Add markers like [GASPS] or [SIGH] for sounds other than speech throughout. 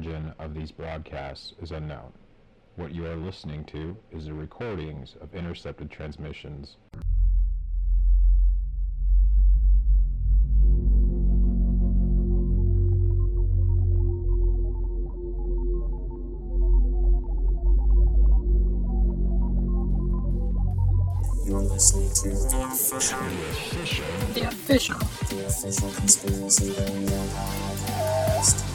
origin of these broadcasts is unknown. What you are listening to is the recordings of intercepted transmissions. You're listening to the official, The official. the official conspiracy radio podcast.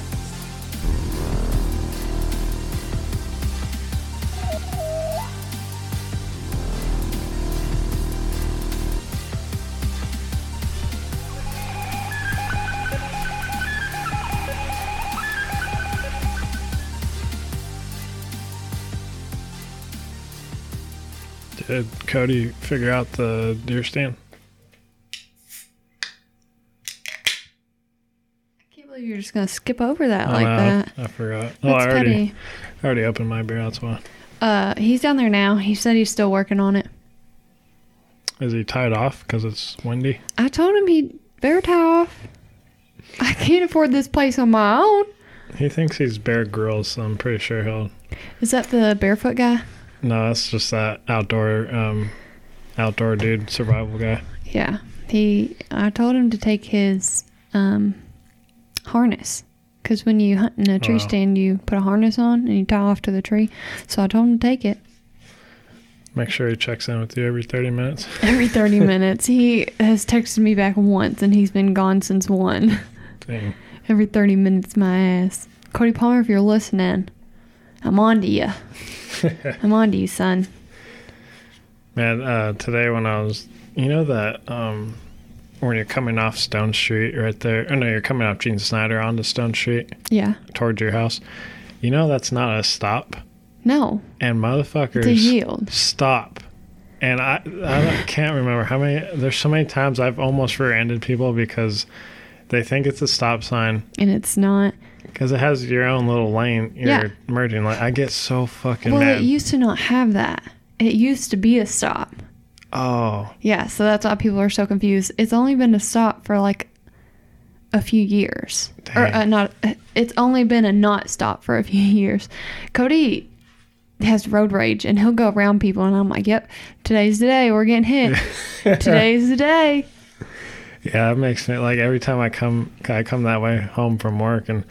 Did Cody figure out the deer stand? I can't believe you're just gonna skip over that I like know, that. I forgot. Oh, I That's already, petty. I already opened my beer. That's why. Uh, he's down there now. He said he's still working on it. Is he tied off because it's windy? I told him he better tie off. I can't afford this place on my own. He thinks he's Bear Grylls, so I'm pretty sure he'll. Is that the barefoot guy? No, it's just that outdoor, um, outdoor dude, survival guy. Yeah. He. I told him to take his um harness because when you hunt in a tree Oh. stand, you put a harness on and you tie off to the tree. So I told him to take it Make sure he checks in with you every 30 minutes. [LAUGHS] every thirty minutes. He has texted me back once, and he's been gone since one. Dang. Every 30 minutes, my ass. Cody Palmer, if you're listening, I'm on to you. [LAUGHS] I'm on to you, son. Man, uh, today when I was, you know that um, when you're coming off Stone Street right there, oh no, you're coming off Gene Snyder onto Stone Street Yeah. towards your house. You know that's not a stop, No, and motherfuckers it's a yield. stop. And I, I can't remember how many. There's so many times I've almost rear-ended people because they think it's a stop sign And it's not. Because it has your own little lane. You're Yeah. merging. Like I get so fucking Well, mad. it used to not have that. It used to be a stop. oh, Yeah, so that's why people are so confused. It's only been a stop for like a few years. Or uh, not, it's only been a not stop for a few [LAUGHS] years. Cody has road rage and he'll go around people, and I'm like, yep, today's the day. We're getting hit. [LAUGHS] today's the day. Yeah, it makes me like every time I come, I come that way home from work, and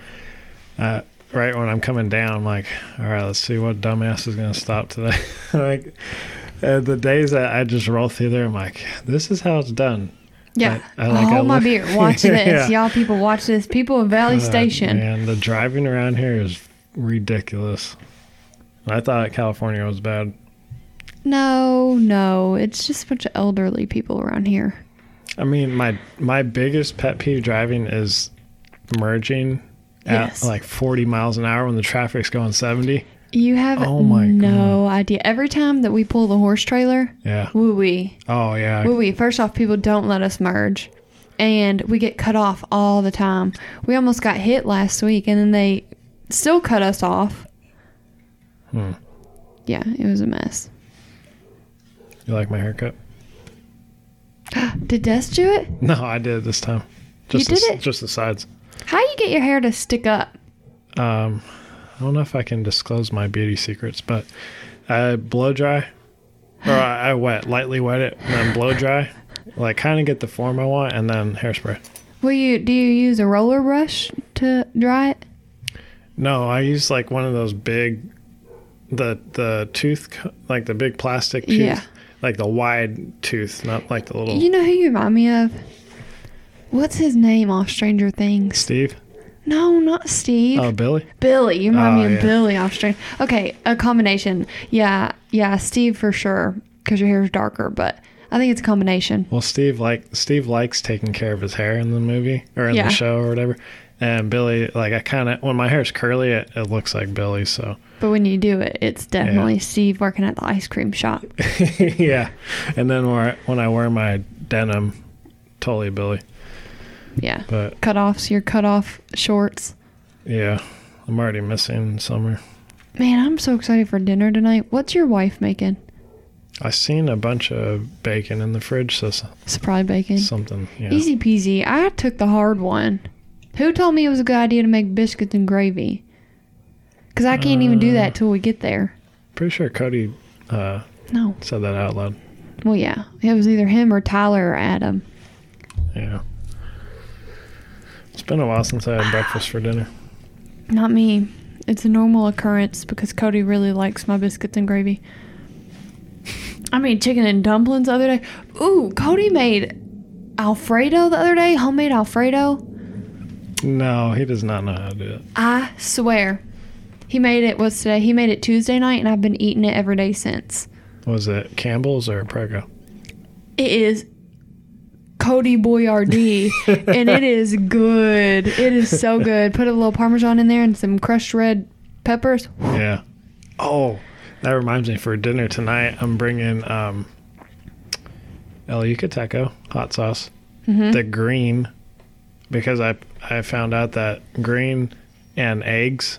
uh, right when I'm coming down, I'm like, all right, let's see what dumbass is gonna stop today. [LAUGHS] like uh, the days that I just roll through there, I'm like, this is how it's done. Yeah. I- I like- I Hold my look- beer. [LAUGHS] Watch this. Yeah. Y'all people watch this. People in Valley Uh, Station. Man, the driving around here is ridiculous. I thought California was bad. No, no. It's just a bunch of elderly people around here. I mean, my my biggest pet peeve driving is merging at Yes. like 40 miles an hour when the traffic's going 70. You have Oh my no idea. Every time that we pull the horse trailer, Yeah. woo wee. Oh yeah. Woo wee. First off, people don't let us merge. And we get cut off all the time. We almost got hit last week and then they still cut us off. Hmm. Yeah, it was a mess. You like my haircut? [GASPS] Did Des do it? No, I did this time. Just You did s- it? Just the sides. How you get your hair to stick up? Um, I don't know if I can disclose my beauty secrets, but I blow dry, or I, I wet, lightly wet it, and then blow dry, like kind of get the form I want, and then hairspray. Will you do you use a roller brush to dry it? No, I use like one of those big, the the tooth, like the big plastic tooth, Yeah. like the wide tooth, not like the little You know who you remind me of? What's his name off Stranger Things? Steve. No, not Steve. Oh, Billy. Billy. You remind Oh, me ah, of yeah. Billy off Stranger. Okay, a combination. Yeah, yeah, Steve for sure because your hair is darker, but I think it's a combination. Well, Steve like Steve likes taking care of his hair in the movie or in Yeah. the show or whatever. And Billy, like I kind of when my hair's curly, it, it looks like Billy. So But when you do it, it's definitely Steve working at the ice cream shop. [LAUGHS] yeah. And then when I, when I wear my denim, totally Billy. Yeah. But Cut offs, your cut off shorts. yeah, I'm already missing summer. Man, I'm so excited for dinner tonight. What's your wife making? I seen a bunch of bacon in the fridge, so s- Surprise bacon. something. Yeah. Easy peasy. I took the hard one. Who told me it was a good idea to make biscuits and gravy? Because I can't even do that till we get there. Pretty sure Cody uh, No. said that out loud. Well, yeah. It was either him or Tyler or Adam. Yeah. It's been a while since I had breakfast for dinner. Not me. It's a normal occurrence because Cody really likes my biscuits and gravy. I made chicken and dumplings the other day. Ooh, Cody made Alfredo the other day, homemade Alfredo. No, he does not know how to do it. I swear. He made it, what's today? He made it Tuesday night, and I've been eating it every day since. Was it Campbell's or Prego? It is Cody Boyardee, and it is good. It is so [LAUGHS] good. Put a little Parmesan in there and some crushed red peppers. Yeah. Oh, that reminds me. For dinner tonight, I'm bringing um, El Yucateco hot sauce, the green, because I I found out that green and eggs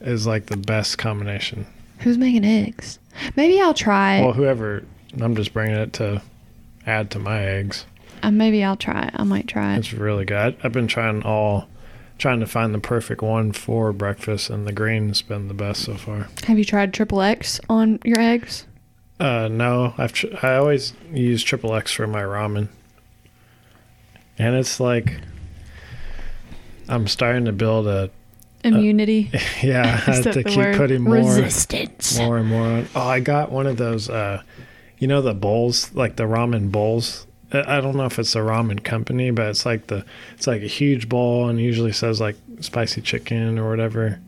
is like the best combination. Who's making eggs? Maybe I'll try. Well, whoever I'm just bringing it to add to my eggs. Uh, maybe I'll try it. I might try it. It's really good. I've been trying all, trying to find the perfect one for breakfast, and the green's been the best so far. Have you tried triple X on your eggs? Uh, no, I've tr- I always use triple X for my ramen, and it's like I'm starting to build a Immunity. [LAUGHS] yeah. [LAUGHS] I have to keep word? putting more, Resistance. more and more. On. Oh, I got one of those. Uh, you know the bowls, like the ramen bowls. I don't know if it's a ramen company, but it's like the it's like a huge bowl and usually says like spicy chicken or whatever,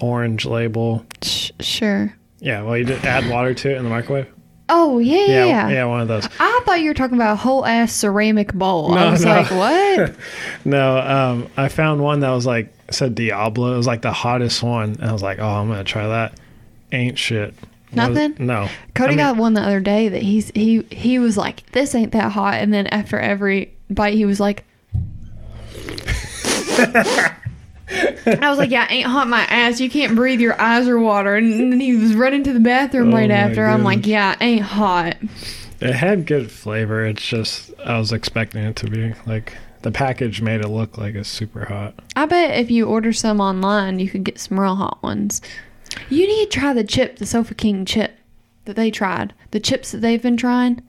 orange label. Sh- sure. Yeah, well, you just add water to it in the microwave. Oh yeah, yeah, Yeah, yeah. yeah, one of those. I thought you were talking about a whole ass ceramic bowl. I was no. like, what? [LAUGHS] No, um, I found one that was like said Diablo. It was like the hottest one, and I was like, oh, I'm gonna try that. Ain't shit. Nothing? no. Cody I mean, got one the other day that he's he he was like, this ain't that hot, and then after every bite, he was like. [LAUGHS] I was like, "Yeah, ain't hot my ass. You can't breathe. Your eyes are watering." And then he was running to the bathroom Oh right after. I'm like, goodness. "Yeah, ain't hot." It had good flavor. It's just I was expecting it to be like the package made it look like it's super hot. I bet if you order some online, you could get some real hot ones. You need to try the chip, the Sofa King chip that they tried. The chips that they've been trying.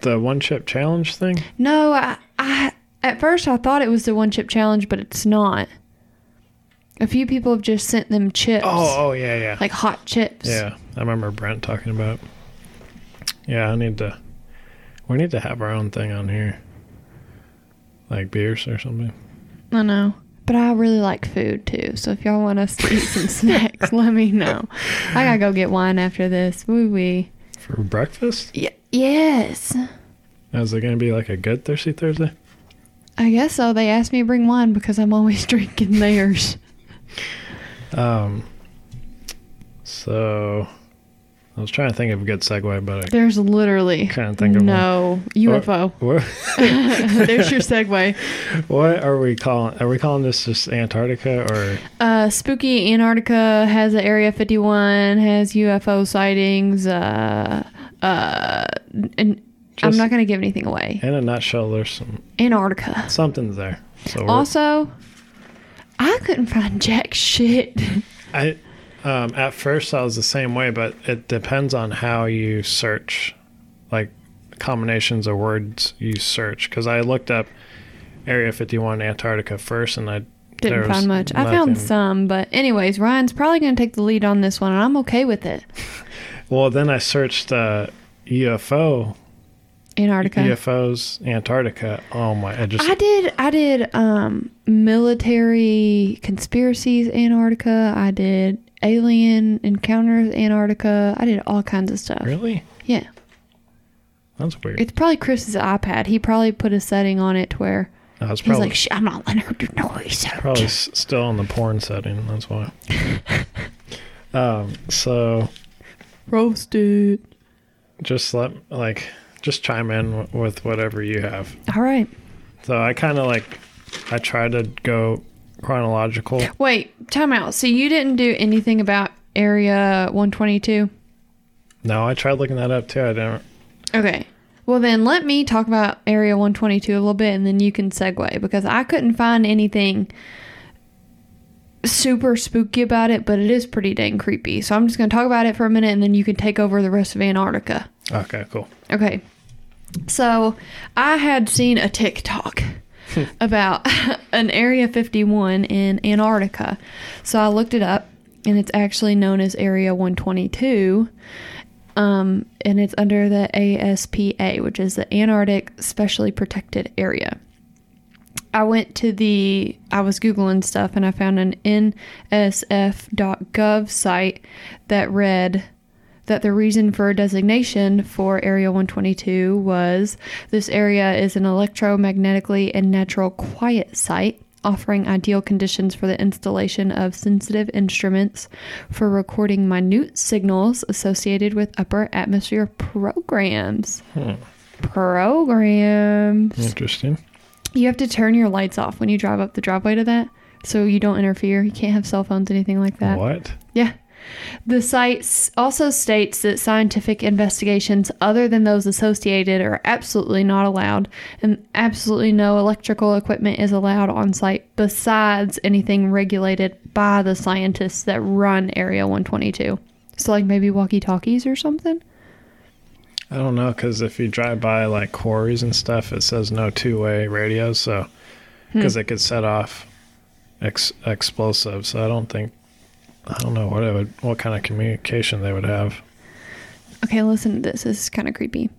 The one chip challenge thing. No, I, I at first I thought it was the one chip challenge, but it's not. A few people have just sent them chips, Oh, oh yeah, yeah, like hot chips. yeah. I remember Brent talking about. it. Yeah, I need to. We need to have our own thing on here, like beers or something. I know. But I really like food too. So if y'all want us to eat some [LAUGHS] snacks, let me know. I gotta go get wine after this. Woo wee. For breakfast? Y- yes. Is it going to be like a good Thirsty Thursday? I guess so. They asked me to bring wine because I'm always [LAUGHS] drinking theirs. Um, so I was trying to think of a good segue, but I There's literally can't think of no UFO. one. What, [LAUGHS] [LAUGHS] There's your segue. what are we calling? Are we calling this just Antarctica or? Uh, Spooky Antarctica has a Area 51, has UFO sightings. Uh, uh, and I'm not going to give anything away. In a nutshell, there's some Antarctica. something's there. So Also, I couldn't find jack shit. I, um, at first I was the same way, but it depends on how you search, like combinations of words you search. Because I looked up Area 51 Antarctica first, and I Didn't find much. I found some, but anyways, Ryan's probably going to take the lead on this one, and I'm okay with it. [LAUGHS] Well, then I searched uh, UFO Antarctica. UFOs Antarctica. Oh my! I just I did I did um military conspiracies Antarctica. I did alien encounters Antarctica. I did all kinds of stuff. really Yeah. that's weird. It's probably Chris's iPad. He probably put a setting on it to where No, it's he's probably like, I'm not letting her do no research. probably s- still on the porn setting. That's why. [LAUGHS] um. So Roasted. just let like just chime in with whatever you have. All right. So I kind of like I try to go chronological. Wait, time out. So you didn't do anything about Area 122? No, I tried looking that up too. I didn't. Okay. Well, then let me talk about Area 122 a little bit and then you can segue because I couldn't find anything super spooky about it, but it is pretty dang creepy. So I'm just going to talk about it for a minute and then you can take over the rest of Antarctica. Okay, cool. Okay. So I had seen a TikTok [LAUGHS] about [LAUGHS] an Area 51 in Antarctica. So I looked it up and it's actually known as Area 122. Um, and it's under the ASPA, which is the Antarctic Specially Protected Area. I went to the, I was Googling stuff and I found an nsf.gov site that read that the reason for designation for Area 122 was this area is an electromagnetically and natural quiet site offering ideal conditions for the installation of sensitive instruments for recording minute signals associated with upper atmosphere programs. Hmm. Programs. Interesting. You have to turn your lights off when you drive up the driveway to that so you don't interfere. You can't have cell phones, anything like that. What? Yeah. The site also states that scientific investigations other than those associated are absolutely not allowed, and absolutely no electrical equipment is allowed on site besides anything regulated by the scientists that run Area 122. So, like maybe walkie talkies or something? I don't know because if you drive by like quarries and stuff, it says no two-way radios, so hmm. because it could set off ex- explosives. So I don't think I don't know what it would, what kind of communication they would have. Okay, listen to this. This is kind of creepy.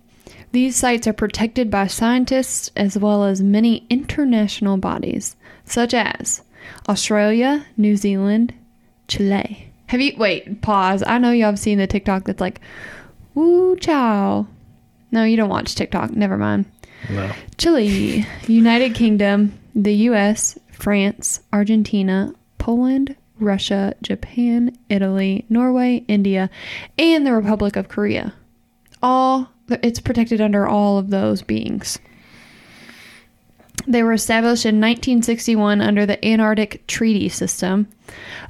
These sites are protected by scientists as well as many international bodies, such as Australia, New Zealand, Chile. Have you, wait, pause. I know y'all have seen the TikTok that's like, woo chow. No, you don't watch TikTok. Never mind. No. Chile, United Kingdom, the US, France, Argentina, Poland, Russia, Japan, Italy, Norway, India, and the Republic of Korea. All it's protected under all of those beings. They were established in 1961 under the Antarctic Treaty System.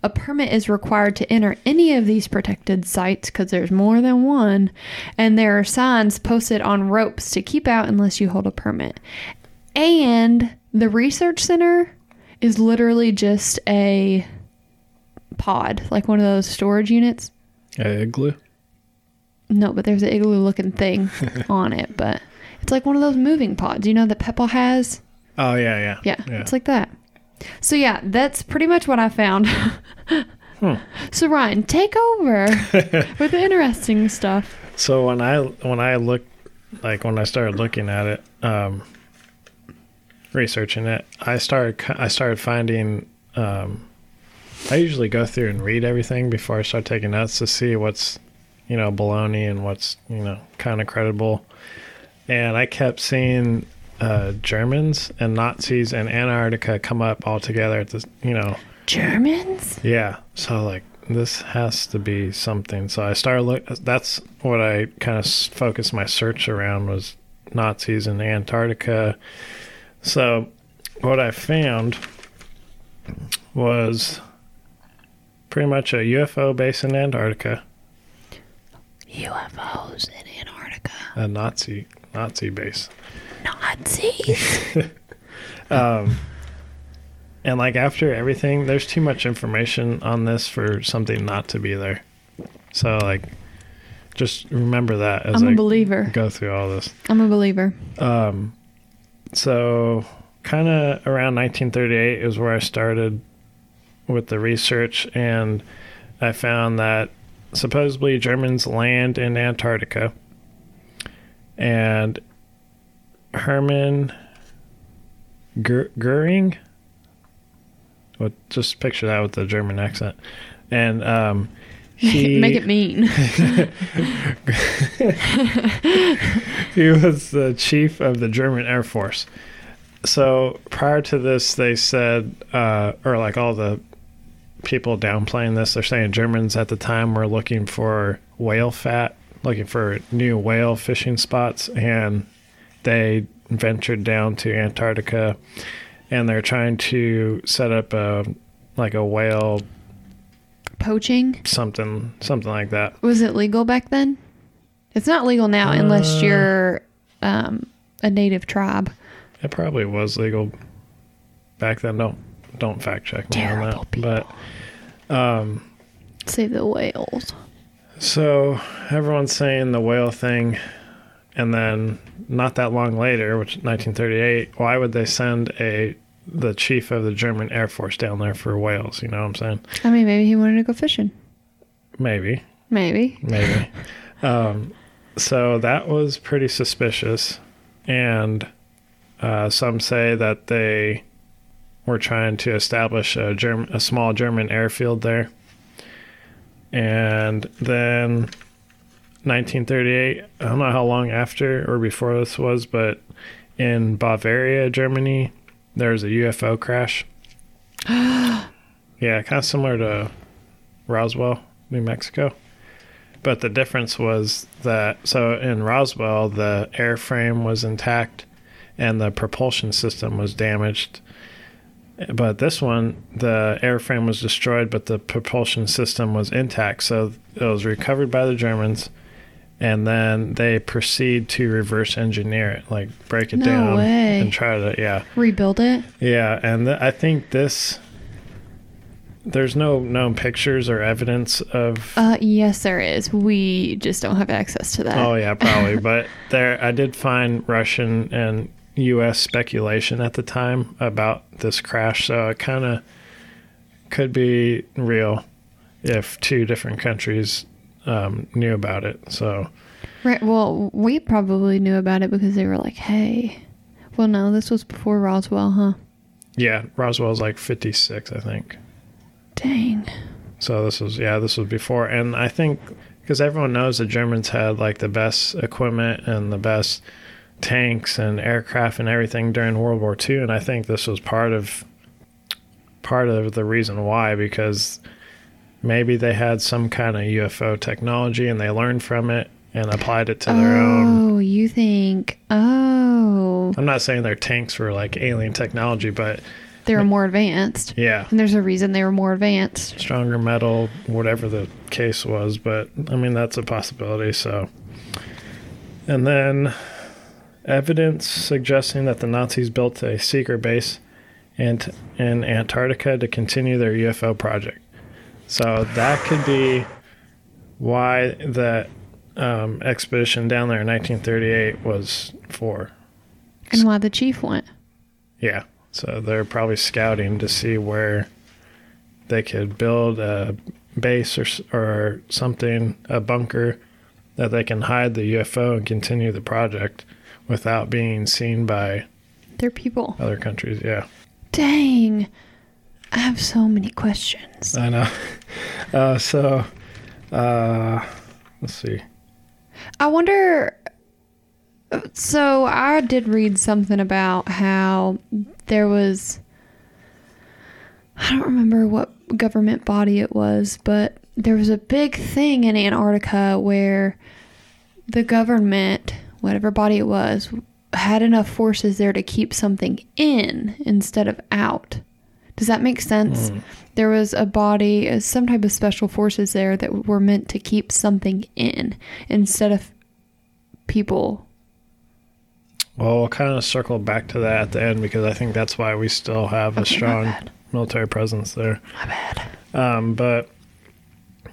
A permit is required to enter any of these protected sites because there's more than one, and there are signs posted on ropes to keep out unless you hold a permit. And the research center is literally just a pod, like one of those storage units. A igloo. No, but there's an igloo looking thing [LAUGHS] on it, but it's like one of those moving pods, you know, that Peppa has. Oh yeah, yeah. Yeah, it's like that. So yeah, that's pretty much what I found. [LAUGHS] So Ryan, take over [LAUGHS] with the interesting stuff. So when I when I looked like when I started looking at it, um, researching it, I started I started finding. Um, I usually go through and read everything before I start taking notes to see what's you know baloney and what's you know kind of credible. And I kept seeing uh, Germans and Nazis and Antarctica come up all together at this you know Germans? yeah. So like this has to be something. So I started look. That's what I kind of focused my search around was Nazis in Antarctica. So what I found was pretty much a UFO base in Antarctica, UFOs in Antarctica. a Nazi Nazi base. Nazis. [LAUGHS] And like after everything, there's too much information on this for something not to be there. So like, just remember that as I'm a I believer. go through all this. I'm a believer. Um, so kind of around 1938 is where I started with the research, and I found that supposedly Germans land in Antarctica, and Hermann Ger- Goering. Well, just picture that with the German accent, and um, [LAUGHS] he Make it mean. [LAUGHS] he was the chief of the German Air Force. So prior to this, they said, uh, or like all the people downplaying this, they're saying Germans at the time were looking for whale fat, looking for new whale fishing spots, and they ventured down to Antarctica, and they're trying to set up a like a whale Poaching? something something like that. Was it legal back then? It's not legal now unless Uh, you're um, a native tribe. It probably was legal back then. Don't don't fact check me on that. people. But um, Save the whales. so everyone's saying the whale thing, and then not that long later, which 1938, why would they send a the chief of the German Air Force down there for whales? You know what I'm saying? I mean, maybe he wanted to go fishing. Maybe, Maybe. maybe. [LAUGHS] um, so that was pretty suspicious, and uh, some say that they were trying to establish a Germ- a small German airfield there, and then 1938. I don't know how long after or before this was, but in Bavaria, Germany, there was a UFO crash. [GASPS] yeah, kind of similar to Roswell, New Mexico. But the difference was that so in Roswell, the airframe was intact and the propulsion system was damaged. But this one, the airframe was destroyed, but the propulsion system was intact. So it was recovered by the Germans, and then they proceed to reverse engineer it, like break it No down way. and try to, yeah. Rebuild it. Yeah, and th- I think this. There's no known pictures or evidence of. Uh, yes, there is. We just don't have access to that. oh yeah, probably. [LAUGHS] but there, I did find Russian and U.S. speculation at the time about this crash, so it kind of could be real if two different countries um, knew about it. So Right. Well, we probably knew about it because they were like, "Hey." Well, no, this was before Roswell, huh? yeah, Roswell's like 56, I think. Dang. So this was yeah, this was before, and I think because everyone knows the Germans had like the best equipment and the best tanks and aircraft and everything during World War II, and I think this was part of part of the reason why because maybe they had some kind of UFO technology and they learned from it and applied it to their own. Oh, you think? Oh, I'm not saying their tanks were like alien technology, but they were more advanced, yeah, and there's a reason they were more advanced. stronger metal, whatever the case was. But I mean, that's a possibility. So, and then evidence suggesting that the Nazis built a secret base in, in Antarctica to continue their UFO project. So that could be why that um, expedition down there in 1938 was for. And why the chief went? Yeah. So they're probably scouting to see where they could build a base or, or something, a bunker that they can hide the UFO and continue the project without being seen by They're people. other countries. Yeah. Dang. I have so many questions. I know. [LAUGHS] Uh, so, uh, let's see. I wonder. So I did read something about how there was. I don't remember what government body it was, but there was a big thing in Antarctica where the government, whatever body it was, had enough forces there to keep something in instead of out. Does that make sense? There was a body, uh, some type of special forces there that were meant to keep something in instead of people. Well, we'll kind of circle back to that at the end because I think that's why we still have a Okay, strong military presence there. My bad. Um, but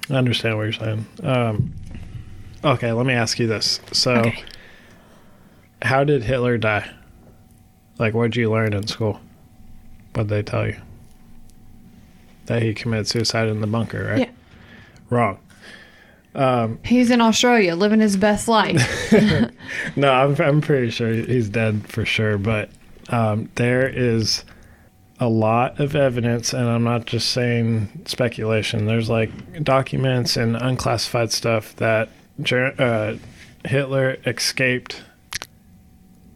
I understand what you're saying. Um, okay, let me ask you this. So, Okay. How did Hitler die? Like, what did you learn in school? What did they tell you? That he committed suicide in the bunker, right? Yeah. Wrong. He's in Australia living his best life. [LAUGHS] [LAUGHS] No, I'm, I'm pretty sure he's dead for sure. But um, there is a lot of evidence, and I'm not just saying speculation. There's like documents and unclassified stuff that uh, Hitler escaped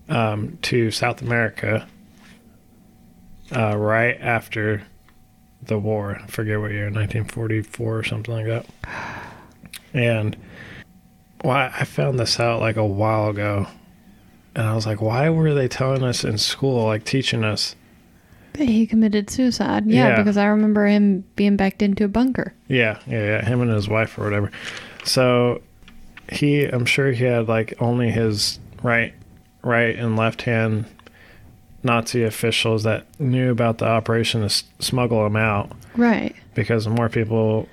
um, to South America uh, right after the war. I forget what year, 1944 or something like that. And why I found this out like a while ago, and I was like, why were they telling us in school, like teaching us? That he committed suicide. Yeah, Yeah. because I remember him being backed into a bunker. Yeah, yeah, yeah, him and his wife or whatever. So he, I'm sure he had like only his right, right and left hand Nazi officials that knew about the operation to s- smuggle them out Right. because the more people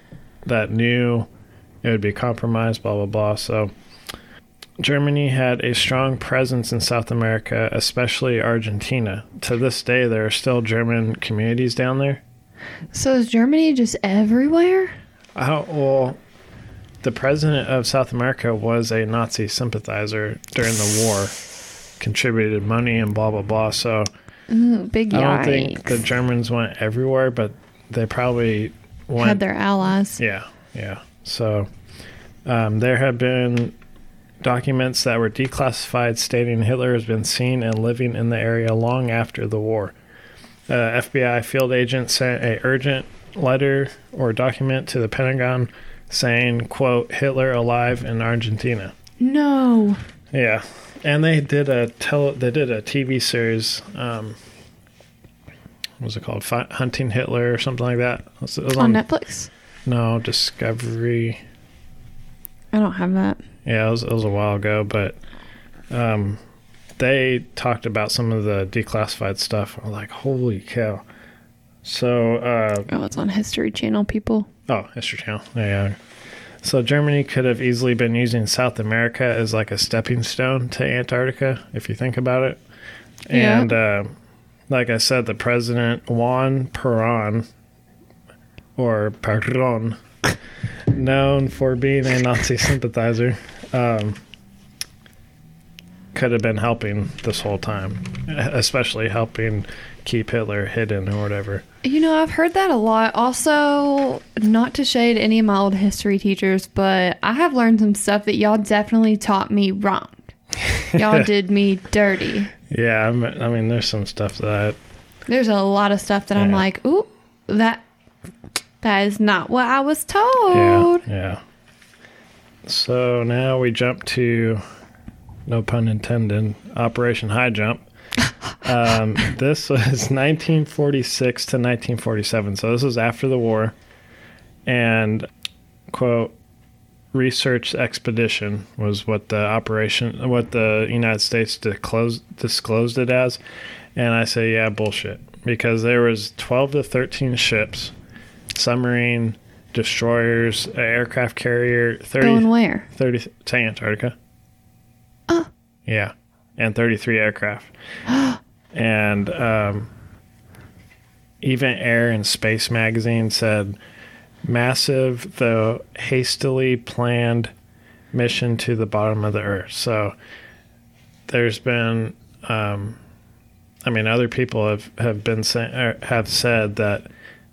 that knew, it would be compromised, blah, blah, blah. So Germany had a strong presence in South America, especially Argentina. To this day, there are still German communities down there. So is Germany just everywhere? How, well, the president of South America was a Nazi sympathizer during the war, contributed money and blah, blah, blah. So Ooh, big I don't think the Germans went everywhere, but they probably went Had their allies. Yeah, yeah. So um, there have been documents that were declassified stating Hitler has been seen and living in the area long after the war. Uh, FBI field agent sent a urgent letter or document to the Pentagon saying, "quote Hitler alive in Argentina." No. Yeah, and they did a tele- they did a TV series. Um, what was it called? Fi- Hunting Hitler or something like that. It was, it was On Netflix? no Discovery. I don't have that. Yeah, it was, it was a while ago, but um, they talked about some of the declassified stuff. I'm like, holy cow! So, uh, Oh, it's on History Channel, people. oh, History Channel. Yeah, yeah. So Germany could have easily been using South America as like a stepping stone to Antarctica, if you think about it. Yeah. And uh, like I said, the president Juan Perón, or Perón, [LAUGHS] known for being a Nazi [LAUGHS] sympathizer, um, could have been helping this whole time, especially helping keep Hitler hidden or whatever. You know, I've heard that a lot. Also, not to shade any of my old history teachers, but I have learned some stuff that y'all definitely taught me wrong. [LAUGHS] Y'all did me dirty. Yeah, I mean, I mean, there's some stuff that There's a lot of stuff that I'm like, ooh, that that is not what I was told. Yeah, told. yeah. So now we jump to, no pun intended, Operation Highjump. Um, this was [LAUGHS] 1946 to 1947. So this was after the war. And, quote, research expedition was what the operation, what the United States disclosed, disclosed it as. And I say, yeah, bullshit. Because there was 12 to 13 ships, submarine, destroyers, aircraft carrier, 30, Going where? 30 to Antarctica. Oh. Yeah. And 33 aircraft. [GASPS] and um, even Air and Space magazine said massive, though hastily planned mission to the bottom of the earth. So there's been, um, I mean, other people have, have been er, have said that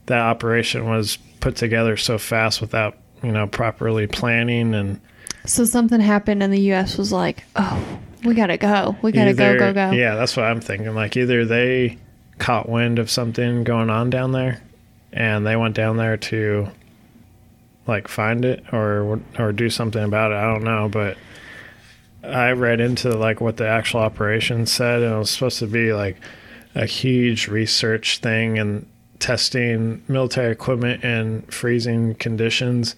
that operation was put together so fast without, you know, properly planning and So something happened and the U.S. was like, oh, we gotta go. We gotta go, Either- go, go. Yeah, that's what I'm thinking. Like either they caught wind of something going on down there, and they went down there to like find it or or do something about it. I don't know, but I read into like what the actual operation said, and it was supposed to be like a huge research thing and testing military equipment in freezing conditions.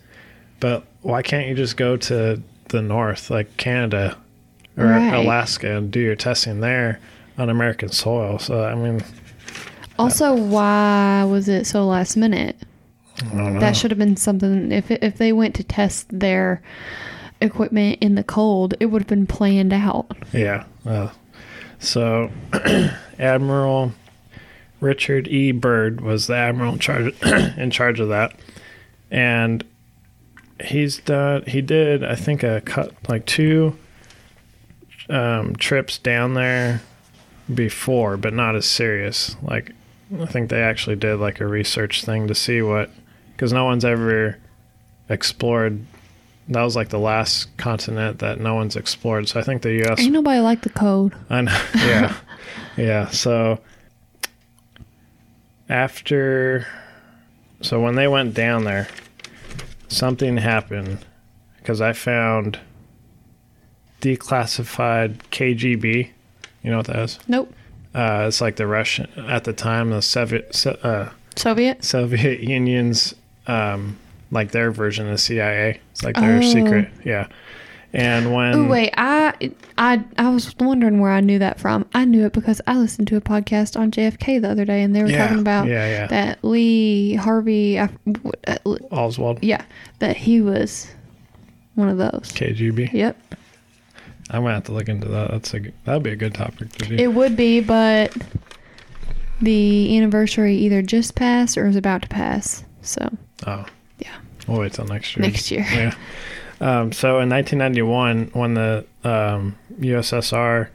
But why can't you just go to the north, like Canada or Right. Alaska, and do your testing there on American soil? So I mean, Also, why was it so last minute? I don't know. That should have been something. If if they went to test their equipment in the cold, it would have been planned out. Yeah. Uh, so [CLEARS THROAT] Admiral Richard E. Byrd was the admiral in charge [CLEARS THROAT] in charge of that, and he's done. He did, I think, a cut like two um, trips down there before, but not as serious. Like I think they actually did like a research thing to see what, because no one's ever explored. That was like the last continent that no one's explored. So I think the U.S. Ain't nobody like the code. I know. [LAUGHS] Yeah. yeah. So after, so when they went down there, something happened because I found declassified KGB. You know what that is? Nope. Uh, it's like the Russian at the time, the Soviet So- uh, Soviet. Soviet Union's um, like their version of the CIA. It's like their Oh. secret, yeah. And when Oh wait, I I I was wondering where I knew that from. I knew it because I listened to a podcast on JFK the other day, and they were Yeah, talking about yeah, yeah. that Lee Harvey. Uh, Oswald yeah, that he was one of those. KGB, Yep, I'm gonna have to look into that. That's a that'd be a good topic to do. it would be, but the anniversary either just passed or is about to pass. So oh, Yeah. We'll wait till next year. next year, [LAUGHS] Yeah. Um, so in 1991, when the um, USSR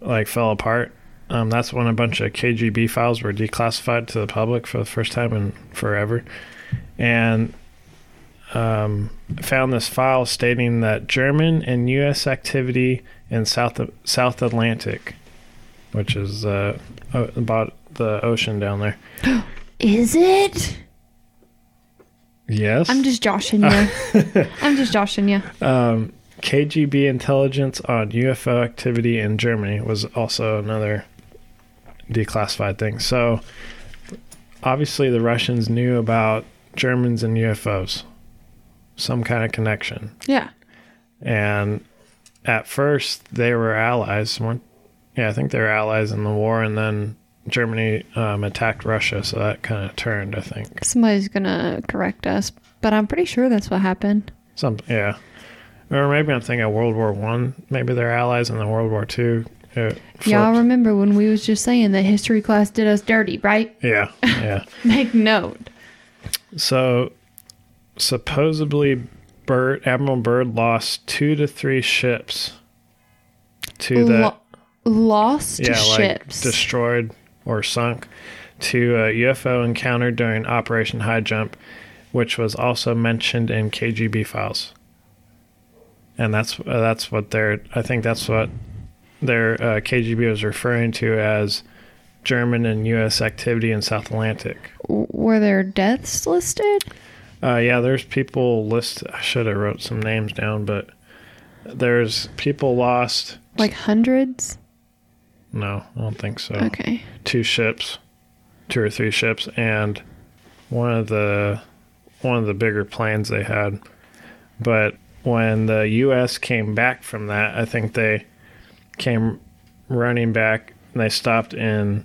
like fell apart, um, that's when a bunch of KGB files were declassified to the public for the first time in forever, and um, found this file stating that German and U.S. activity in South South Atlantic, which is uh, about the ocean down there. [GASPS] is it? Yes. I'm just joshing you. [LAUGHS] I'm just joshing you. Um, KGB intelligence on UFO activity in Germany was also another declassified thing. So obviously the Russians knew about Germans and UFOs, some kind of connection. Yeah. And at first they were allies. weren't- Yeah, I think they were allies in the war, and then Germany um, attacked Russia, so that kind of turned. I think Somebody's gonna correct us, but I'm pretty sure that's what happened. some. Yeah, or maybe I'm thinking of World War One. Maybe they're allies in the World War Two. Y'all remember when we was just saying that history class did us dirty, right? Yeah, yeah. [LAUGHS] Make note. So supposedly, Byrd, Admiral Byrd lost two to three ships to that. Lo- lost yeah, like ships. destroyed or sunk to a UFO encounter during Operation Highjump, which was also mentioned in KGB files. And that's uh, that's what their I think that's what their uh, KGB was referring to as German and U.S. activity in South Atlantic. Were there deaths listed? Uh, yeah, there's people list. I should have wrote some names down, but there's people lost. Like hundreds? No, I don't think so. Okay. two ships, two or three ships, and one of the one of the bigger planes they had. But when the U.S. came back from that, I think they came running back. And they stopped in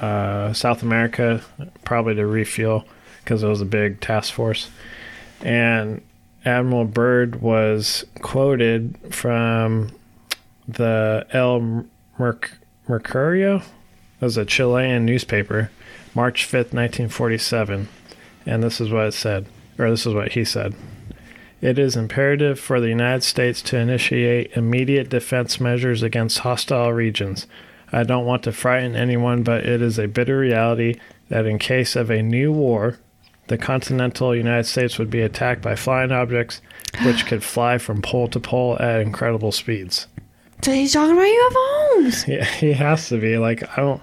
uh, South America, probably to refuel because it was a big task force. And Admiral Byrd was quoted from the El Merc- Mercurio was a Chilean newspaper, March 5th, 1947. And this is what it said, or this is what he said. It is imperative for the United States to initiate immediate defense measures against hostile regions. I don't want to frighten anyone, but it is a bitter reality that in case of a new war, the continental United States would be attacked by flying objects which [GASPS] could fly from pole to pole at incredible speeds. So he's talking about UFOs. Yeah, [LAUGHS] he has to be. Like, I don't.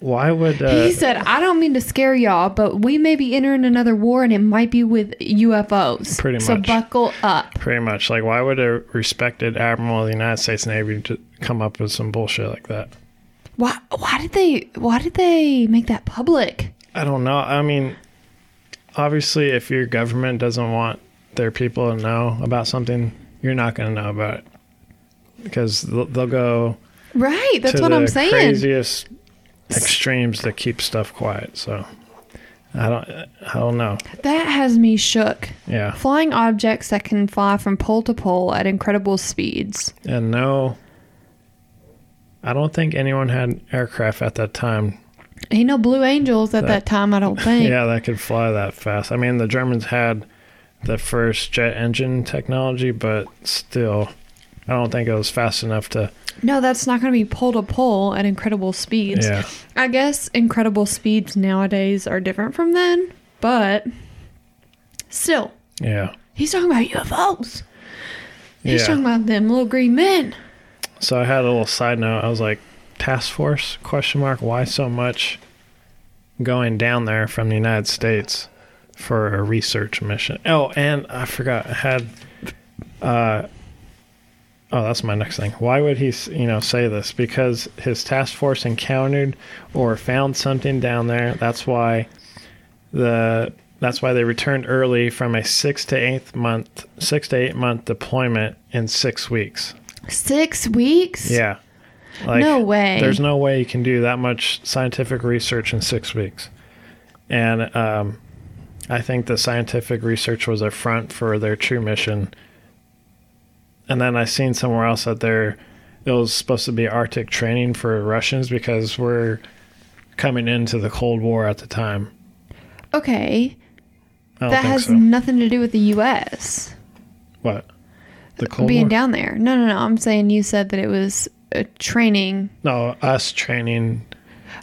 Why would. Uh, he said, I don't mean to scare y'all, but we may be entering another war and it might be with UFOs. Pretty much. So buckle up. Pretty much. Like, why would a respected admiral of the United States Navy to come up with some bullshit like that? Why why did they why did they make that public? I don't know. I mean, obviously, if your government doesn't want their people to know about something, you're not going to know about it because they'll, they'll go Right, that's to what the I'm saying. craziest extremes to keep stuff quiet. So, I don't. I don't know. That has me shook. Yeah, Flying objects that can fly from pole to pole at incredible speeds. and no. I don't think anyone had aircraft at that time Ain't no Blue Angels at That- that time, I don't [LAUGHS] think. Yeah, that could fly that fast. I mean, the Germans had the first jet engine technology, but still, I don't think it was fast enough to. No, that's not going to be pole to pole at incredible speeds. Yeah, I guess incredible speeds nowadays are different from then, but still, yeah, he's talking about UFOs. He's yeah. talking about them little green men. So I had a little side note. I was like, task force? Question mark. Why so much going down there from the United States for a research mission? Oh, and I forgot. I had. Uh, oh, that's my next thing. Why would he, you know, say this? Because his task force encountered or found something down there. That's why the that's why they returned early from a six to eight month six to eight month deployment in six weeks. Six weeks? Yeah. Like, No way. There's no way you can do that much scientific research in six weeks. And um, I think the scientific research was a front for their true mission. And then I seen somewhere else that there it was supposed to be Arctic training for Russians because we're coming into the Cold War at the time. Okay. That has so. nothing to do with the U.S. what? The Cold being War? down there. No, no, no. I'm saying you said that it was a training. No, us training.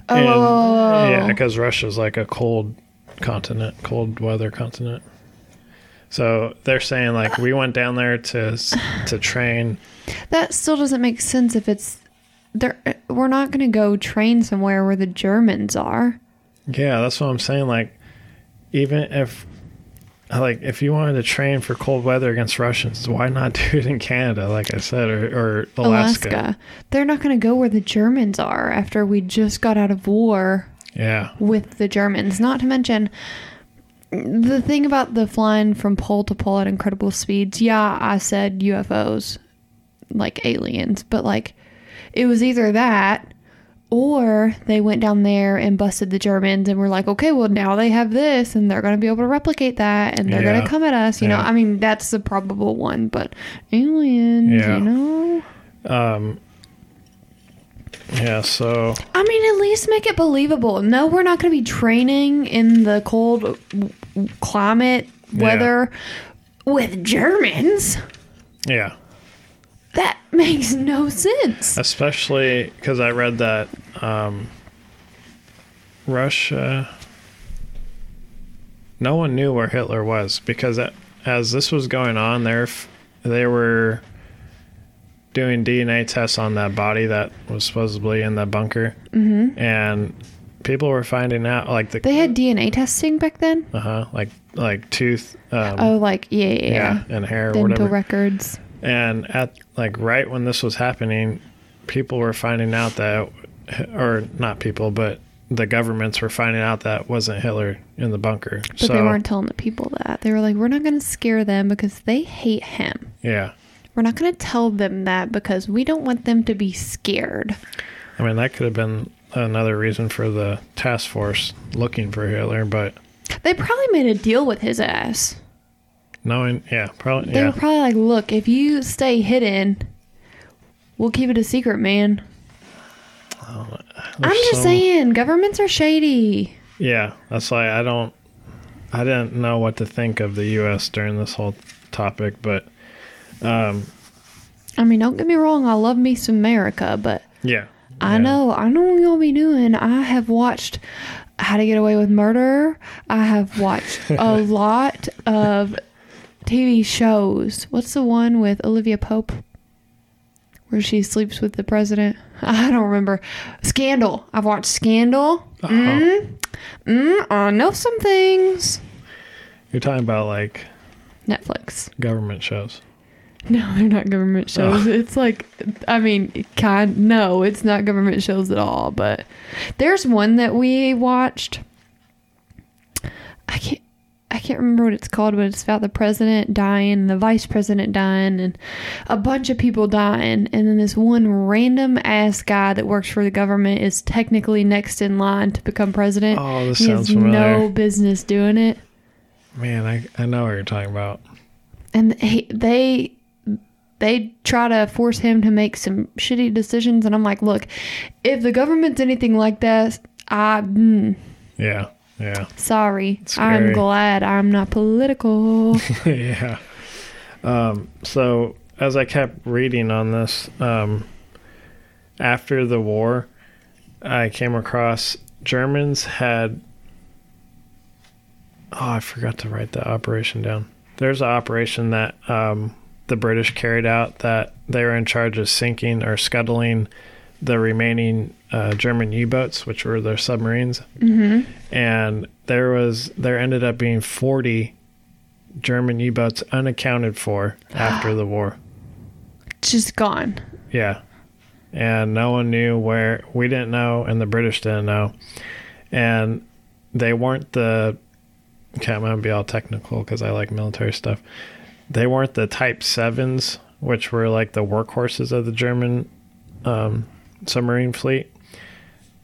Oh, in- yeah, because Russia's like a cold continent, cold weather continent. So they're saying like we went down there to to train. that still doesn't make sense if it's there. We're not going to go train somewhere where the Germans are. Yeah, that's what I'm saying. Like even if like if you wanted to train for cold weather against Russians, why not do it in Canada, like I said, or, or Alaska? Alaska. They're not going to go where the Germans are after we just got out of war Yeah, with the Germans. Not to mention the thing about the flying from pole to pole at incredible speeds. Yeah, I said UFOs, like aliens, but like it was either that or they went down there and busted the Germans and were like, okay, well now they have this and they're going to be able to replicate that and they're going to come at us. You know, I mean that's the probable one, but aliens, Yeah. you know. um, yeah. So I mean, at least make it believable. No, we're not going to be training in the cold climate weather with Germans. yeah, That [LAUGHS] makes no sense. especially because I read that um, Russia. No one knew where Hitler was because that, as this was going on, there they were doing DNA tests on that body that was supposedly in the bunker, mm-hmm. and people were finding out like the They had DNA testing back then. uh huh like like tooth um, Oh, like yeah, yeah, yeah yeah. and hair dental whatever. records. And at like right when this was happening, people were finding out that, or not people, but the governments were finding out that wasn't Hitler in the bunker. But so they weren't telling the people that. They were like, we're not going to scare them because they hate him. yeah, We're not going to tell them that because we don't want them to be scared. I mean that could have been another reason for the task force looking for Hitler, but They probably made a deal with his ass. Knowing, yeah, probably, They yeah, were probably like, look, if you stay hidden, we'll keep it a secret, man. Oh, I'm just some- saying, governments are shady. yeah. That's why I don't, I didn't know what to think of the U.S. during this whole topic, but um, I mean, don't get me wrong, I love me some America, but yeah, I Yeah. know, I know what y'all be doing. I have watched How to Get Away with Murder. I have watched [LAUGHS] a lot of TV shows. What's the one with Olivia Pope? Where she sleeps with the president? [LAUGHS] I don't remember. Scandal. I've watched Scandal. Mm, mm, I know some things. You're talking about like Netflix. government shows. No, they're not government shows. It's like, I mean, kind. No, it's not government shows at all. But there's one that we watched. I can't. I can't remember what it's called, but it's about the president dying and the vice president dying and a bunch of people dying. And then this one random ass guy that works for the government is technically next in line to become president. Oh, this he sounds has familiar. no business doing it. Man, I, I know what you're talking about. and he, they they try to force him to make some shitty decisions and i'm like look if the government's anything like that i mm, Yeah, yeah, sorry i'm glad i'm not political [LAUGHS] yeah. Um, so as I kept reading on this, um, after the war, I came across Germans had. Oh, I forgot to write the operation down. There's an operation that um, the British carried out that they were in charge of sinking or scuttling the remaining uh, German U-boats, which were their submarines. Mm-hmm. And there was there ended up being 40 German U-boats unaccounted for [GASPS] after the war. just gone Yeah. And no one knew where we didn't know and the British didn't know. And they weren't the okay, I'm gonna be all technical because I like military stuff. They weren't the Type Sevens, which were like the workhorses of the German um, submarine fleet,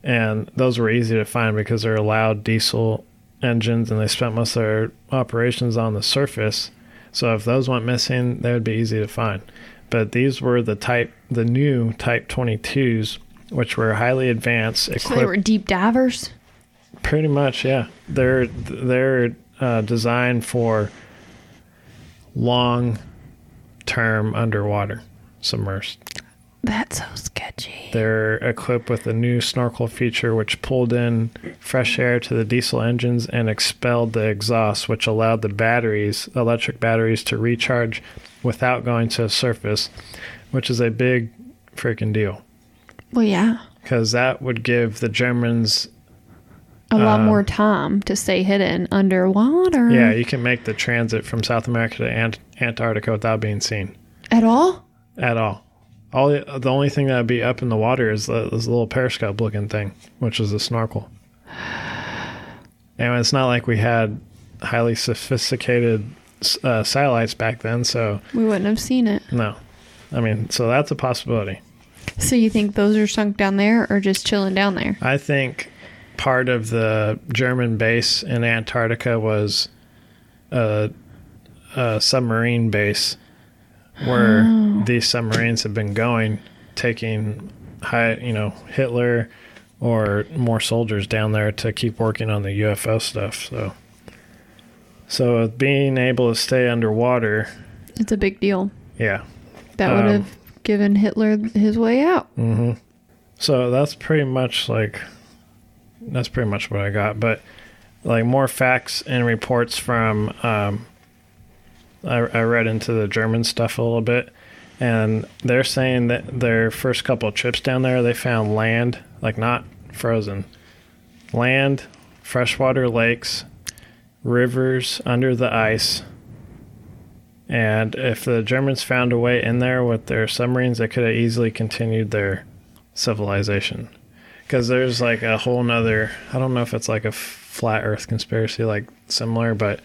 and those were easy to find because they're allowed diesel engines, and they spent most of their operations on the surface. So if those went missing, they would be easy to find. But these were the type, the new Type 22s, which were highly advanced, equipped. So they were deep divers. Pretty much, yeah. They're they're uh, designed for long term underwater, submersed. That's so sketchy. They're equipped with a new snorkel feature, which pulled in fresh air to the diesel engines and expelled the exhaust, which allowed the batteries, electric batteries, to recharge without going to the surface, which is a big freaking deal Well, yeah. because that would give the Germans A lot Uh, more time to stay hidden underwater. Yeah, you can make the transit from South America to Ant- Antarctica without being seen At all? at all. All the, only thing that would be up in the water is the, this little periscope looking thing, which is a snorkel. And it's not like we had highly sophisticated uh, satellites back then, so We wouldn't have seen it. no. I mean, so that's a possibility. So you think those are sunk down there or just chilling down there? I think part of the German base in Antarctica was a, a submarine base where these submarines have been going, taking high, you know, Hitler or more soldiers down there to keep working on the UFO stuff. So, so being able to stay underwater, It's a big deal. yeah. That would Um, have given Hitler his way out. hmm So that's pretty much like that's pretty much what I got. But like more facts and reports from um, I, I read into the German stuff a little bit, and they're saying that their first couple trips down there, they found land, like not frozen, land, freshwater lakes, rivers under the ice. And if the Germans found a way in there with their submarines, they could have easily continued their civilization. Because there's like a whole nother, I don't know if it's like a flat earth conspiracy, like similar, but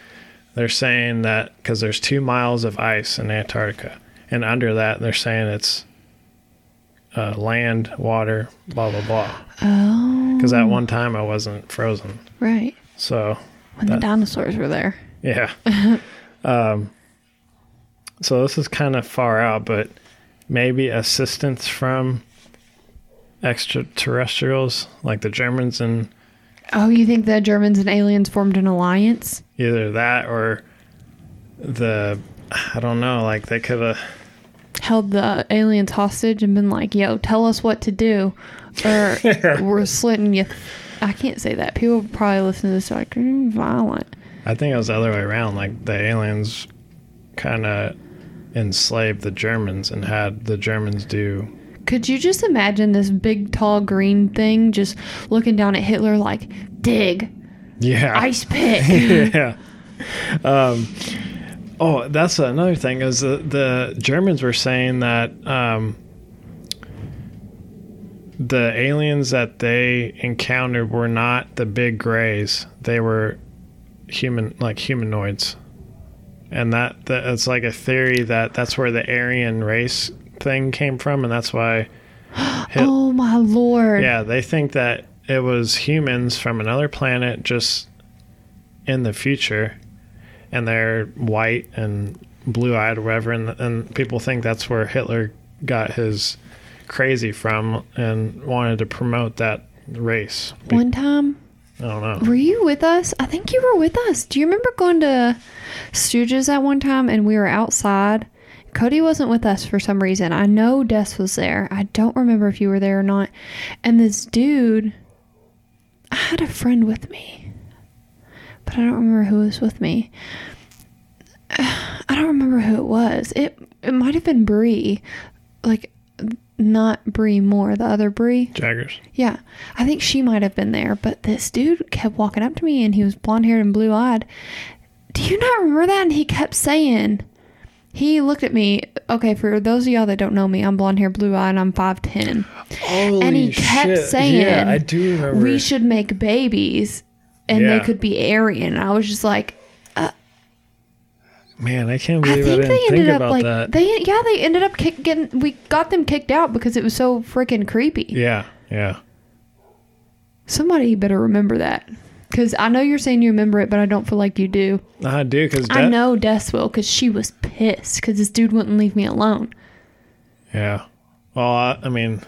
they're saying that because there's two miles of ice in Antarctica. And under that, they're saying it's uh, land, water, blah, blah, blah. Oh. Because at one time I wasn't frozen. Right. So When the dinosaurs were there. Yeah. [LAUGHS] um, so this is kind of far out, but maybe assistance from extraterrestrials like the Germans and Oh, you think the Germans and aliens formed an alliance? either that or the I don't know, like they could have Held the aliens hostage and been like, yo, tell us what to do. Or [LAUGHS] we're slitting you. I can't say that. People probably listen to this like, "Mm, violent. I think it was the other way around. Like the aliens kind of enslaved the Germans and had the Germans do. Could you just imagine this big, tall, green thing just looking down at Hitler like, dig, Yeah. ice pick? [LAUGHS] yeah. Um, oh, that's another thing is the, the Germans were saying that um, the aliens that they encountered were not the big grays; they were human, like humanoids, and that, that it's like a theory that that's where the Aryan race thing came from, and that's why. [GASPS] Hit- oh my lord. yeah, they think that it was humans from another planet just in the future, and they're white and blue eyed or whatever, and, and people think that's where Hitler got his crazy from and wanted to promote that race. Be- One time, I don't know. were you with us? I think you were with us. Do you remember going to Stooges at one time and we were outside? Cody wasn't with us for some reason. I know Des was there. I don't remember if you were there or not. And this dude, I had a friend with me, but I don't remember who was with me. [SIGHS] I don't remember who it was. It it might have been Bree, like not Bree Moore, the other Bree. Jaggers. Yeah, I think she might have been there, but this dude kept walking up to me and he was blonde haired and blue eyed. Do you not remember that? And he kept saying, he looked at me. Okay, for those of y'all that don't know me, I'm blonde hair, blue eyed, and I'm 5'10. Holy and he kept shit. saying, Yeah, I do remember. We should make babies and Yeah. they could be Aryan. I was just like, uh, Man, I can't I believe I, think didn't they think ended up like that. they yeah they ended up kick, getting we got them kicked out because it was so freaking creepy. yeah, yeah. Somebody better remember that because I know you're saying you remember it, but I don't feel like you do. I do because I know Des will because she was pissed because this dude wouldn't leave me alone. Yeah. Well, I, I mean,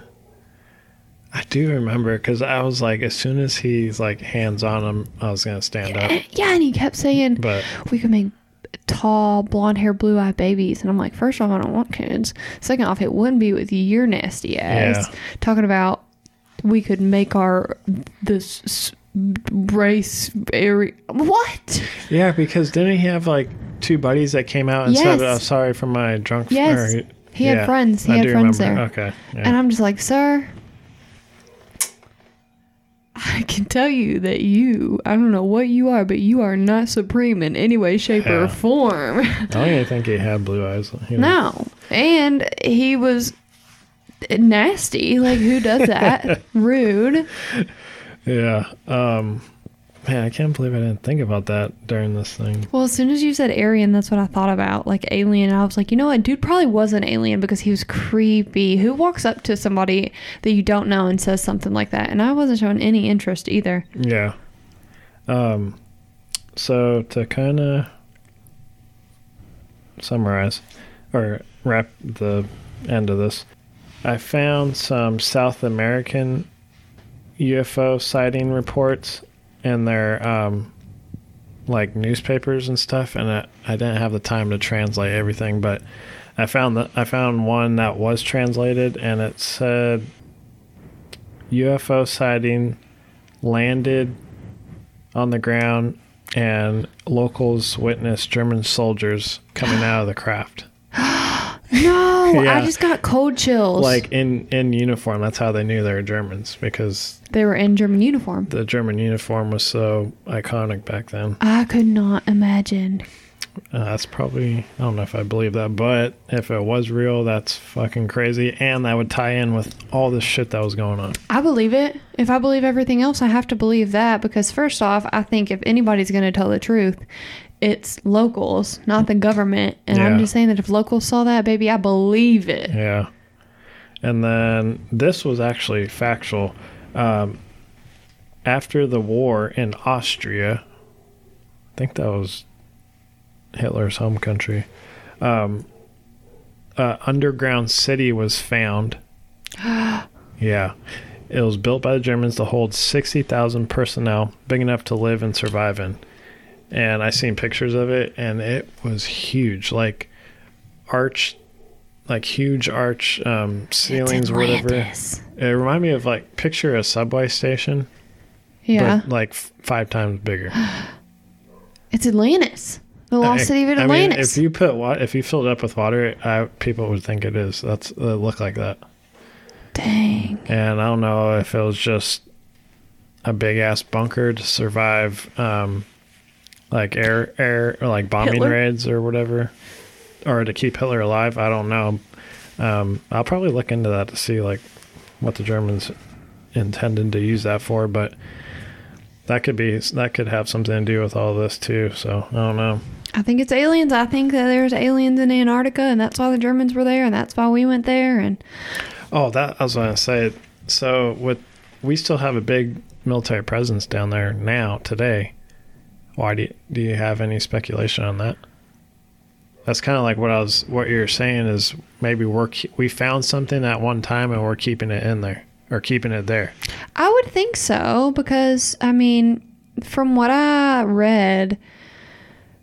I do remember because I was like, as soon as he's like hands on him, I was gonna stand up. Yeah, and he kept saying But we could make tall, blonde hair, blue eyed babies. And I'm like, first off, I don't want kids. Second off, it wouldn't be with your nasty ass. Yeah. Talking about we could make our this race area. What? yeah, because didn't he have like two buddies that came out and said, oh, Yes. "Oh, sorry for my drunk." Yes. or- He had Yeah, friends. He I had friends remember. there. Okay. Yeah. And I'm just like, sir, I can tell you that you, I don't know what you are, but you are not supreme in any way, shape, Yeah. or form. I don't even think he had blue eyes. you know. no. And he was nasty. Like, who does that? [LAUGHS] Rude. Yeah. Um. Man, I can't believe I didn't think about that during this thing. Well, as soon as you said Aryan, that's what I thought about. Like alien. I was like, you know what? Dude probably was an alien because he was creepy. Who walks up to somebody that you don't know and says something like that? And I wasn't showing any interest either. Yeah. Um. So to kind of summarize or wrap the end of this, I found some South American UFO sighting reports in their um, like newspapers and stuff, and I, I didn't have the time to translate everything, but I found that I found one that was translated, and it said UFO sighting landed on the ground and locals witnessed German soldiers coming out of the craft. No, [LAUGHS] I just got cold chills. Like in, in uniform. That's how they knew they were Germans because they were in German uniform. the German uniform was so iconic back then. I could not imagine. Uh, that's probably, I don't know if I believe that, but if it was real, that's fucking crazy. And that would tie in with all this shit that was going on. I believe it. If I believe everything else, I have to believe that because first off, I think if anybody's going to tell the truth, it's locals, not the government. And I'm just saying that if locals saw that, baby, I believe it. Yeah. And then this was actually factual. Um, after the war in Austria, I think that was Hitler's home country, um, uh, underground city was found. [GASPS] yeah. It was built by the Germans to hold 60,000 personnel, big enough to live and survive in. And I seen pictures of it, and it was huge. Like, arch like huge arch um, ceilings whatever. It reminded me of like picture a subway station, Yeah. but like f- five times bigger. [GASPS] it's Atlantis. The lost I- city of Atlantis. I mean, if you put wa- if you filled it up with water, I, people would think it is. That's it look like that. Dang. And I don't know if it was just a big ass bunker to survive, um, like air air or like bombing Hitler? raids or whatever, or to keep Hitler alive. I don't know. Um, I'll probably look into that to see like what the Germans intended to use that for, but that could be that could have something to do with all this too. So I don't know. I think it's aliens. I think that there's aliens in Antarctica, and that's why the Germans were there, and that's why we went there. And Oh, that I was going to say. So, with we still have a big military presence down there now today. Why do you, do you have any speculation on that? That's kind of like what I was. What you're saying is maybe we're we found something at one time and we're keeping it in there or keeping it there. I would think so because I mean, from what I read,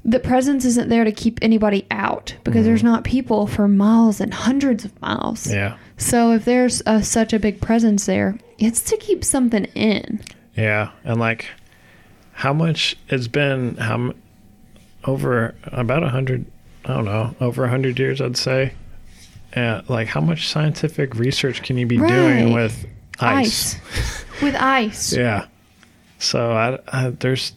the presence isn't there to keep anybody out because mm-hmm. there's not people for miles and hundreds of miles. Yeah, So if there's a, such a big presence there, it's to keep something in. yeah, and like how much it's been how over about a hundred. I don't know over a hundred years, I'd say. And like, how much scientific research can you be doing with ice? With ice. [LAUGHS] Yeah. So I, I there's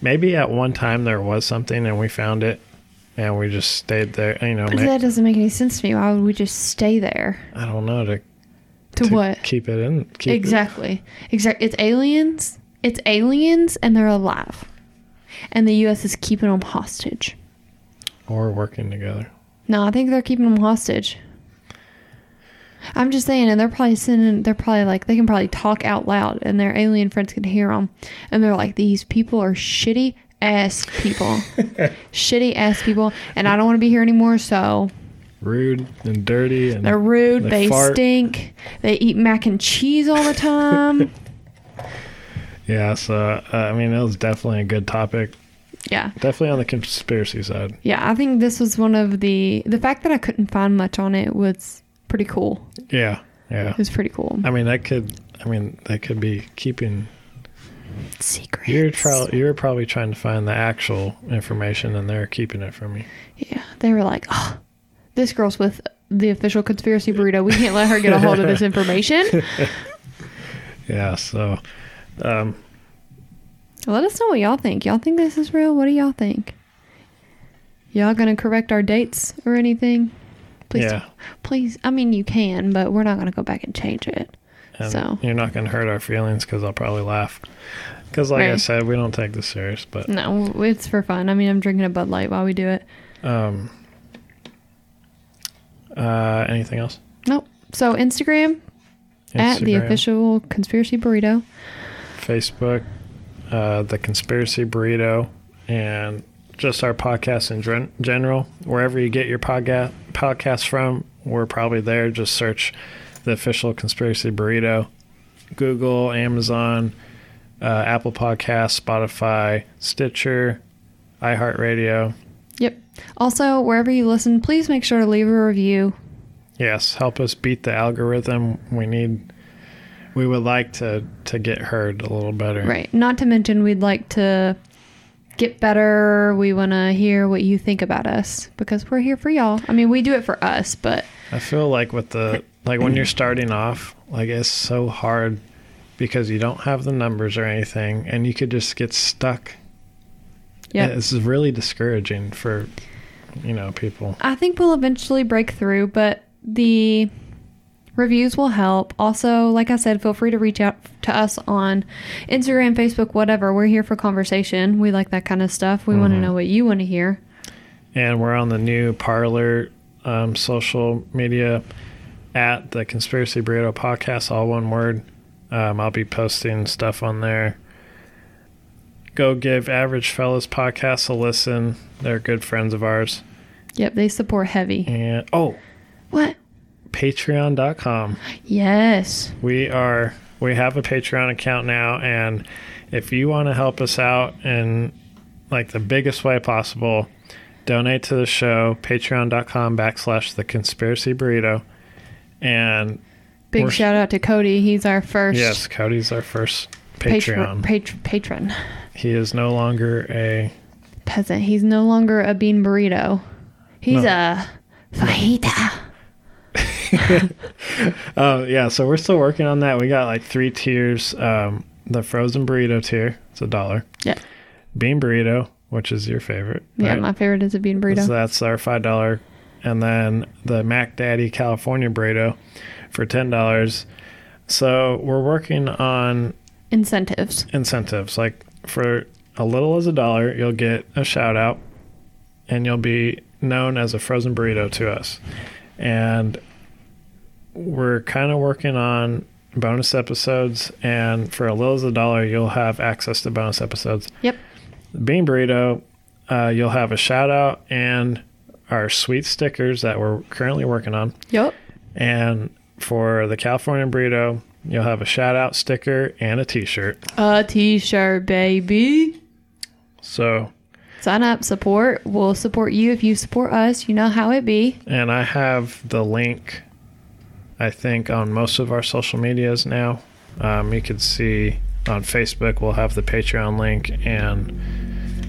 maybe at one time there was something and we found it and we just stayed there. You know, But ma- that doesn't make any sense to me. Why would we just stay there? I don't know to, To, what? keep it in. Keep Exactly. Exactly. It's aliens. It's aliens and they're alive, and the U.S. is keeping them hostage. Or working together. No, I think they're keeping them hostage. I'm just saying, and they're probably sending. They're probably like they can probably talk out loud, and their alien friends can hear them, and they're like, "These people are shitty ass people, [LAUGHS] shitty ass people, and I don't want to be here anymore." So Rude and dirty and they're rude. They They, fart. stink. They eat mac and cheese all the time. [LAUGHS] yeah. So uh, I mean, it was definitely a good topic. yeah, Definitely on the conspiracy side. yeah. I think this was one of the the fact that I couldn't find much on it was pretty cool. Yeah. Yeah. It was pretty cool. I mean, that could. I mean, that could be keeping. Secret. You're try, You're probably trying to find the actual information, and they're keeping it from you. Yeah, they were like, oh, this girl's with the official conspiracy burrito. We can't let her get a hold of this [LAUGHS] information. [LAUGHS] Yeah. So, um, Let us know what y'all think. Y'all think this is real? What do y'all think? Y'all gonna correct our dates or anything? Please, Yeah. please. I mean, you can, but we're not gonna go back and change it. and So. you're not going to hurt our feelings because I'll probably laugh. Because, like I said, we don't take this serious. But No, it's for fun. I mean, I'm drinking a Bud Light while we do it. um, uh, anything else? Nope. So Instagram, at the official conspiracy burrito. Facebook, uh, the conspiracy burrito, and just our podcast in gen- general. Wherever you get your podcast podcasts from, we're probably there. Just search the official conspiracy burrito. Google, Amazon, uh, Apple Podcasts, Spotify, Stitcher, iHeartRadio. Yep. Also, wherever you listen, please make sure to leave a review. Yes, help us beat the algorithm. We need. We would like to to get heard a little better. Right. Not to mention, we'd like to get better. We want to hear what you think about us because we're here for y'all. I mean, we do it for us, but I feel like with the like when you're starting off, like it's so hard because you don't have the numbers or anything, and you could just get stuck. yeah. This is really discouraging for you know people. I think we'll eventually break through, but the reviews will help. Also, like I said, feel free to reach out to us on Instagram, Facebook, whatever. We're here for conversation. We like that kind of stuff. We want to know what you want to hear. And we're on the new Parler um, social media at the Conspiracy Burrito Podcast, all one word. Um, I'll be posting stuff on there. Go give Average Fellas Podcast a listen. They're good friends of ours. Yep, they support heavy. And oh, What? patreon.com. Yes. We are we have a Patreon account now and if you want to help us out in like the biggest way possible, donate to the show, patreon.com backslash the conspiracy burrito. And Big shout out to Cody. He's our first yes, Cody's our first. Patreon. Patron. patron. he is no longer a Peasant. He's no longer a bean burrito. He's No. a fajita. Oh [LAUGHS] yeah, so we're still working on that. We got like three tiers. Um, the frozen burrito tier, it's a dollar. Yeah. Bean burrito, which is your favorite. Yeah, right? my favorite is a bean burrito. So that's our five dollar, and then the Mac Daddy California burrito for ten dollars. So we're working on Incentives. incentives. Like for a little as a dollar, you'll get a shout out, and you'll be known as a frozen burrito to us. And we're kind of working on bonus episodes, and for a little as a dollar, you'll have access to bonus episodes. Yep. Bean burrito, uh, you'll have a shout out and our sweet stickers that we're currently working on. Yep. And for the California burrito, you'll have a shout out sticker and a t shirt. A t-shirt, baby. So, Sign up, support. We'll support you if you support us. You know how it be. and I have the link, I think, on most of our social medias now. Um, you could see on Facebook, we'll have the Patreon link and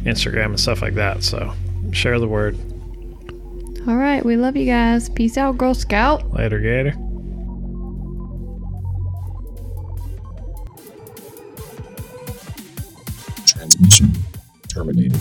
Instagram and stuff like that. So, share the word. All right, we love you guys. Peace out, Girl Scout. Later, Gator. Transmission terminated.